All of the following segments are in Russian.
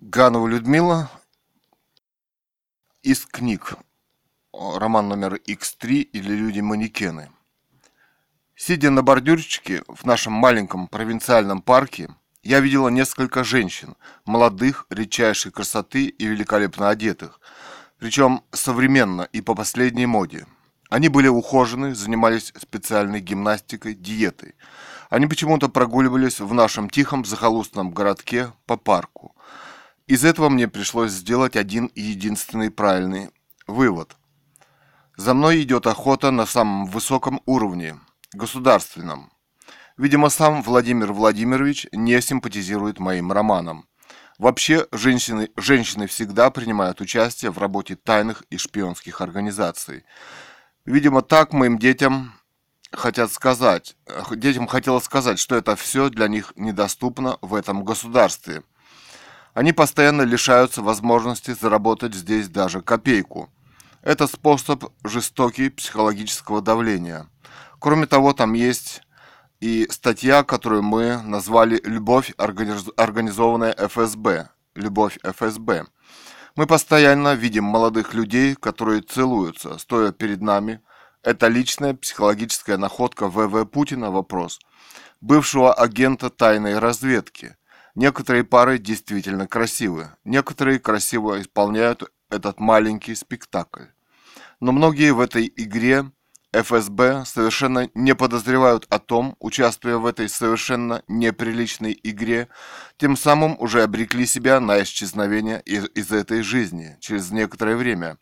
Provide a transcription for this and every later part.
Ганова Людмила из книг. Роман номер X3 или Люди-манекены. Сидя на бордюрчике в нашем маленьком провинциальном парке, я видела несколько женщин, молодых, редчайшей красоты и великолепно одетых, причем современно и по последней моде. Они были ухожены, занимались специальной гимнастикой, диетой. Они почему-то прогуливались в нашем тихом захолустном городке по парку. Из этого мне пришлось сделать один единственный правильный вывод. За мной идет охота на самом высоком уровне, государственном. Видимо, сам Владимир Владимирович не симпатизирует моим романам. Вообще, женщины, женщины всегда принимают участие в работе тайных и шпионских организаций. Видимо, так моим детям хотят сказать, детям хотелось сказать, что это все для них недоступно в этом государстве – они постоянно лишаются возможности заработать здесь даже копейку. Это способ жестокий психологического давления. Кроме того, там есть и статья, которую мы назвали «Любовь, организованная ФСБ». «Любовь ФСБ». Мы постоянно видим молодых людей, которые целуются, стоя перед нами. Это личная психологическая находка ВВ Путина вопрос, бывшего агента тайной разведки. Некоторые пары действительно красивы, некоторые красиво исполняют этот маленький спектакль. Но многие в этой игре ФСБ совершенно не подозревают о том, участвуя в этой совершенно неприличной игре, тем самым уже обрекли себя на исчезновение из, из этой жизни через некоторое время.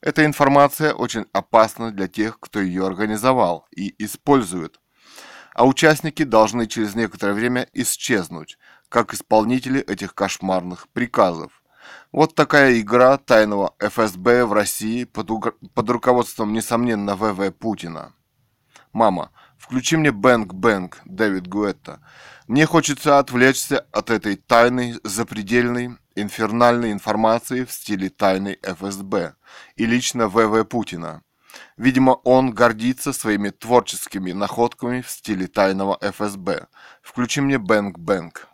Эта информация очень опасна для тех, кто ее организовал и использует. А участники должны через некоторое время исчезнуть, как исполнители этих кошмарных приказов. Вот такая игра тайного ФСБ в России под, под руководством, несомненно, ВВ Путина. Мама, включи мне Бэнк Бэнк, Дэвид Гуэтта. Мне хочется отвлечься от этой тайной, запредельной, инфернальной информации в стиле тайной ФСБ и лично ВВ Путина. Видимо, он гордится своими творческими находками в стиле тайного ФСБ. Включи мне Бэнк Бэнк.